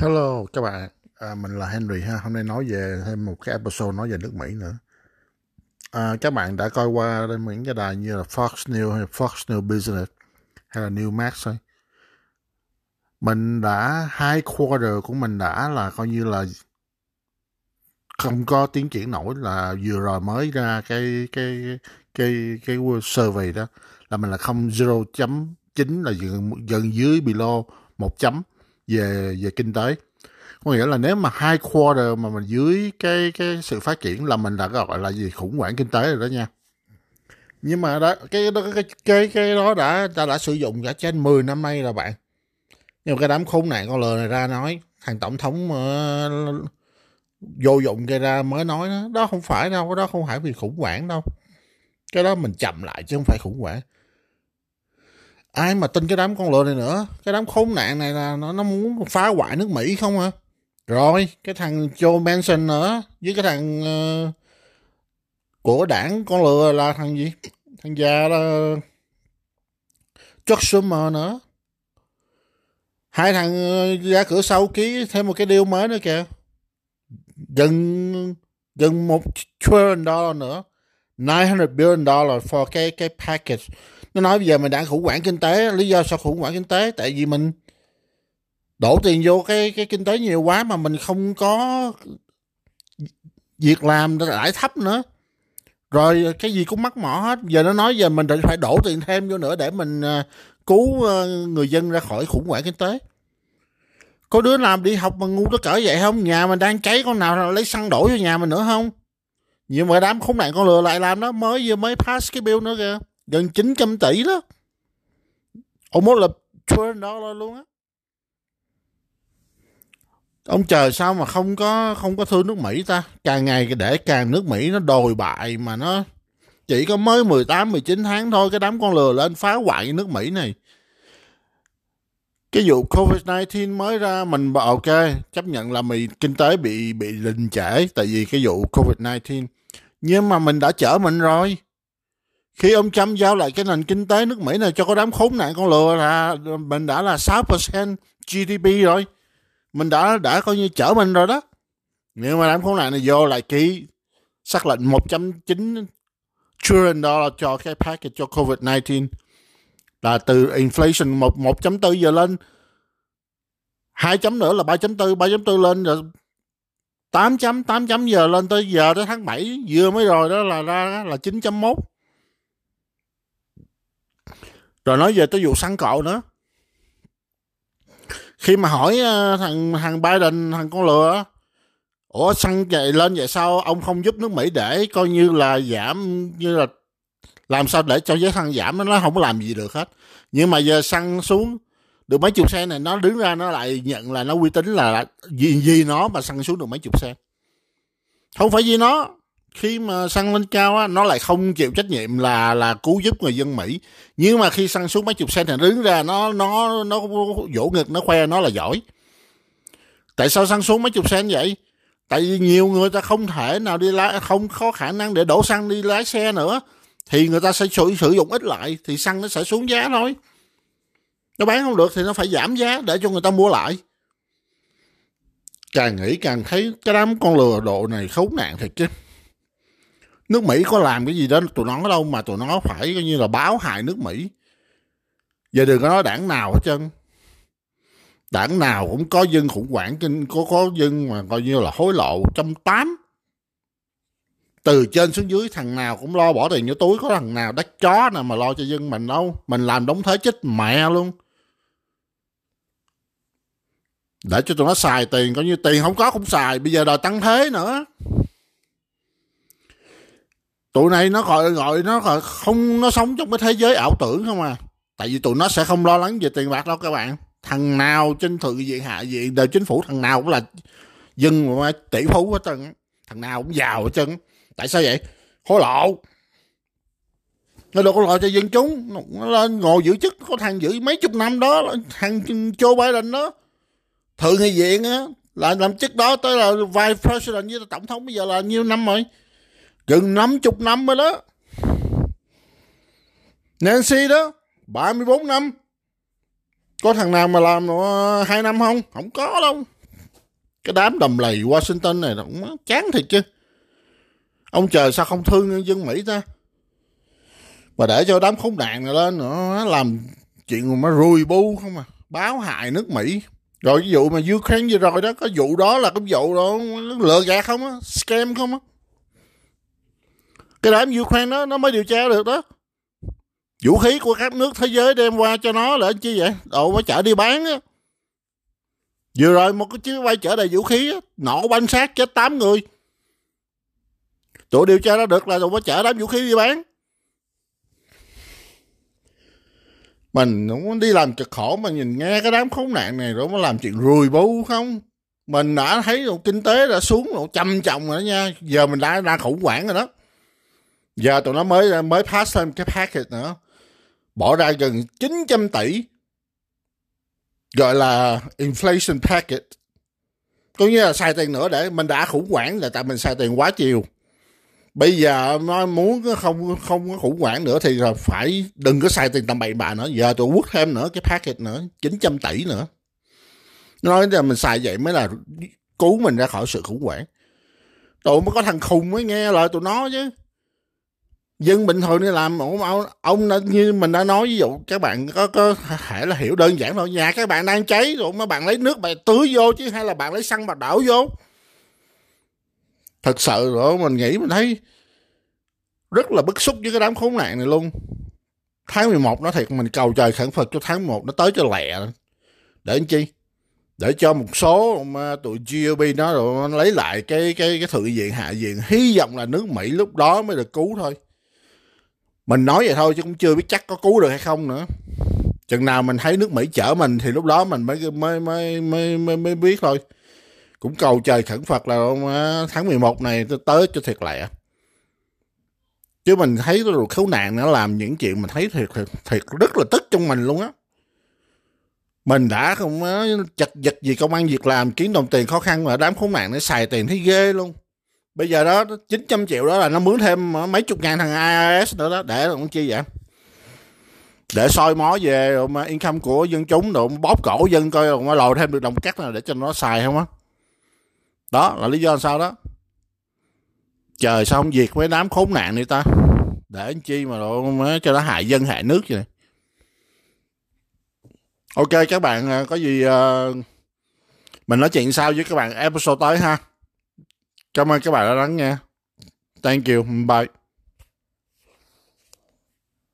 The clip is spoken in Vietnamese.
Hello các bạn, à, mình là Henry ha. Hôm nay nói về thêm một cái episode nói về nước Mỹ nữa. À, các bạn đã coi qua những cái đài như là Fox News hay Fox News Business hay là Newsmax thôi. Mình đã hai quarter của mình đã là coi như là không có tiến triển nổi là vừa rồi mới ra cái cái cái cái, cái survey đó là mình là không 0.9 là gần, gần dưới below một chấm về về kinh tế. Có nghĩa là nếu mà hai quarter mà mình dưới cái cái sự phát triển là mình đã gọi là gì? Khủng hoảng kinh tế rồi đó nha. Nhưng mà đó cái đó cái cái cái đó đã ta đã sử dụng cả trên 10 năm nay rồi bạn. Nhưng mà cái đám khốn nạn con lừa này ra nói thằng tổng thống uh, vô dụng gây ra mới nói đó, đó không phải đâu đó không phải vì khủng hoảng đâu. Cái đó mình chậm lại chứ không phải khủng hoảng ai mà tin cái đám con lừa này nữa? Cái đám khốn nạn này là nó nó muốn phá hoại nước mỹ không hả? Rồi cái thằng Joe Manchin nữa. Với cái thằng uh, của đảng con lừa là thằng gì? Thằng già là Chuck Schumer nữa. Hai thằng ờ, ra cửa sau ký thêm một cái deal mới nữa kìa. Gần gần một trillion dollar nữa. 900 billion dollar for cái cái package nó nói bây giờ mình đang khủng hoảng kinh tế, lý do sao khủng hoảng kinh tế? Tại vì mình đổ tiền vô cái cái kinh tế nhiều quá mà mình không có việc làm lãi thấp nữa. Rồi cái gì cũng mắc mỏ hết. Giờ nó nói giờ mình phải đổ tiền thêm vô nữa để mình à, cứu à, người dân ra khỏi khủng hoảng kinh tế. Có đứa nào đi học mà ngu tới cỡ vậy không? Nhà mình đang cháy, con nào lấy xăng đổ vô nhà mình nữa không? Nhưng mà đám khốn nạn con lừa lại làm đó, mới vừa mới pass cái bill nữa kìa gần 900 tỷ đó. Almost là trillion dollar luôn á. Ông trời sao mà không có không có thương nước Mỹ ta? Càng ngày để càng nước Mỹ nó đồi bại mà nó chỉ có mới 18 19 tháng thôi, cái đám con lừa lên phá hoại nước Mỹ này. Cái vụ Covid-19 mới ra, mình bảo ok, chấp nhận là mình kinh tế bị bị đình trễ, tại vì cái vụ Covid-19 nhưng mà mình đã chở mình rồi khi ông Trump giao lại cái nền kinh tế nước Mỹ này cho có đám khốn nạn con lừa là mình đã là 6% GDP rồi. Mình đã đã coi như chở mình rồi đó. Nhưng mà đám khốn nạn này vô lại ký xác lệnh 1.9 trillion dollar cho cái package cho COVID-19 là từ inflation 1, 1.4 giờ lên 2 chấm nữa là 3.4 3.4 lên rồi 8 chấm 8 chấm giờ lên tới giờ tới tháng 7 vừa mới rồi đó là ra là 9.1 rồi nói về tới vụ săn cộ nữa. Khi mà hỏi ờ, thằng thằng Biden thằng con lừa ủa xăng vậy lên vậy sao? Ông không giúp nước Mỹ để coi như là giảm như là làm sao để cho giá xăng giảm? Nó không có làm gì được hết. Nhưng mà giờ xăng xuống được mấy chục xe này nó đứng ra nó lại nhận là nó uy tín là vì, vì nó mà xăng xuống được mấy chục xe. Không phải vì nó khi mà xăng lên cao á, nó lại không chịu trách nhiệm là là cứu giúp người dân Mỹ. Nhưng mà khi xăng xuống mấy chục sen thì đứng ra nó nó nó vỗ ngực nó khoe nó là giỏi. Tại sao xăng xuống mấy chục sen vậy? Tại vì nhiều người ta không thể nào đi lái không có khả năng để đổ xăng đi lái xe nữa. Thì người ta sẽ sử, sử dụng ít lại thì xăng nó sẽ xuống giá thôi. Nó bán không được thì nó phải giảm giá để cho người ta mua lại. Càng nghĩ càng thấy cái đám con lừa độ này khốn nạn thiệt chứ nước Mỹ có làm cái gì đó, tụi nó đâu mà tụi nó phải coi như là báo hại nước Mỹ. Giờ đừng có nói đảng nào hết trơn. Đảng nào cũng có dân khủng hoảng kinh có có dân mà coi như là hối lộ trăm tám. Từ trên xuống dưới, thằng nào cũng lo bỏ tiền vô túi, có thằng nào đắt chó nào mà lo cho dân mình đâu. Mình làm đóng thế chết mẹ luôn. Để cho tụi nó xài tiền, coi như tiền không có cũng xài, bây giờ đòi tăng thế nữa tụi này nó gọi gọi nó gọi không, nó sống trong cái thế giới ảo tưởng không à. Tại vì tụi nó sẽ không lo lắng về tiền bạc đâu các bạn. Thằng nào trên thượng viện hạ viện đời chính phủ, thằng nào cũng là dân mà tỷ phú hết trơn thằng nào cũng giàu hết trơn tại sao vậy? Hối lộ. Nó đâu có lo cho dân chúng. Nó lên ngồi giữ chức. Có thằng giữ mấy chục năm đó, thằng Joe Biden đó. Thượng nghị viện á. Là làm chức đó tới là vice president với tổng thống bây giờ là nhiêu năm rồi? Chừng 50 năm rồi đó. Nancy đó, 34 năm. Có thằng nào mà làm nó 2 năm không? Không có đâu. cái đám đầm lầy Washington này cũng chán thiệt chứ ông trời sao không thương nhân dân Mỹ ta mà để cho đám khốn nạn này lên nữa làm chuyện mà rùi bu không à báo hại nước Mỹ rồi cái vụ mà Ukraine vừa rồi đó có vụ đó là cái vụ đó lừa gạt không á scam không á cái đám Ukraine nó nó mới điều tra được đó. Vũ khí của các nước thế giới đem qua cho nó là chi vậy? Đồ mới chở đi bán á. Vừa rồi một cái chiếc bay chở đầy vũ khí á, nổ banh sát chết 8 người. Tụi điều tra ra được là tụi mới chở đám vũ khí đi bán. Mình cũng đi làm cực khổ mà nhìn nghe cái đám khốn nạn này rồi mới làm chuyện rùi bu không? Mình đã thấy rồi kinh tế đã xuống rồi trầm trọng rồi đó nha. Giờ mình đã đang khủng hoảng rồi đó giờ tụi nó mới mới pass thêm cái package nữa. Bỏ ra gần 900 tỷ. Gọi là inflation package. Có nghĩa là xài tiền nữa để mình đã khủng hoảng là tại mình xài tiền quá nhiều bây giờ nó muốn không không có khủng hoảng nữa thì là phải đừng có xài tiền tầm bậy bạ nữa. Giờ tụi quất thêm nữa cái package nữa 900 tỷ nữa. Nói là mình xài vậy mới là cứu mình ra khỏi sự khủng hoảng. Tụi mới có thằng khùng mới nghe lời tụi nó chứ dân bình thường đi làm ông, ông, ông đã, như mình đã nói ví dụ các bạn có có thể là hiểu đơn giản thôi. Nhà các bạn đang cháy rồi mà bạn lấy nước bạn tưới vô chứ hay là bạn lấy xăng bạn đảo vô? Thật sự rồi mình nghĩ mình thấy rất là bức xúc với cái đám khốn nạn này luôn. Tháng 11 nó thiệt mình cầu trời khẩn phật cho tháng 11 nó tới cho lẹ để làm chi? Để cho một số mà tụi GOP nó rồi lấy lại cái cái cái thượng viện hạ viện hy vọng là nước Mỹ lúc đó mới được cứu thôi mình nói vậy thôi chứ cũng chưa biết chắc có cứu được hay không nữa. Chừng nào mình thấy nước Mỹ chở mình thì lúc đó mình mới mới mới mới mới, mới biết thôi. Cũng cầu trời khẩn Phật là à, tháng 11 này tôi tới cho thiệt lẹ. Chứ mình thấy cái khấu nạn nó làm những chuyện mình thấy thiệt, thiệt thiệt rất là tức trong mình luôn á. Mình đã không à, chật vật gì công an việc làm kiếm đồng tiền khó khăn mà đám khốn nạn nó xài tiền thấy ghê luôn bây giờ đó 900 triệu đó là nó mướn thêm mấy chục ngàn thằng IRS nữa đó. Để làm chi vậy? Để soi mó về mà income của dân chúng rồi bóp cổ dân coi rồi mà lòi thêm được đồng cắt nào để cho nó xài không á. Đó là lý do sao đó. Trời sao không diệt mấy đám khốn nạn này ta? Để anh chi mà rồi cho nó hại dân hại nước vậy? Ok các bạn à, có gì uh, mình nói chuyện sau với các bạn episode tới ha cảm ơn các bạn đã lắng nghe. Thank you. Bye.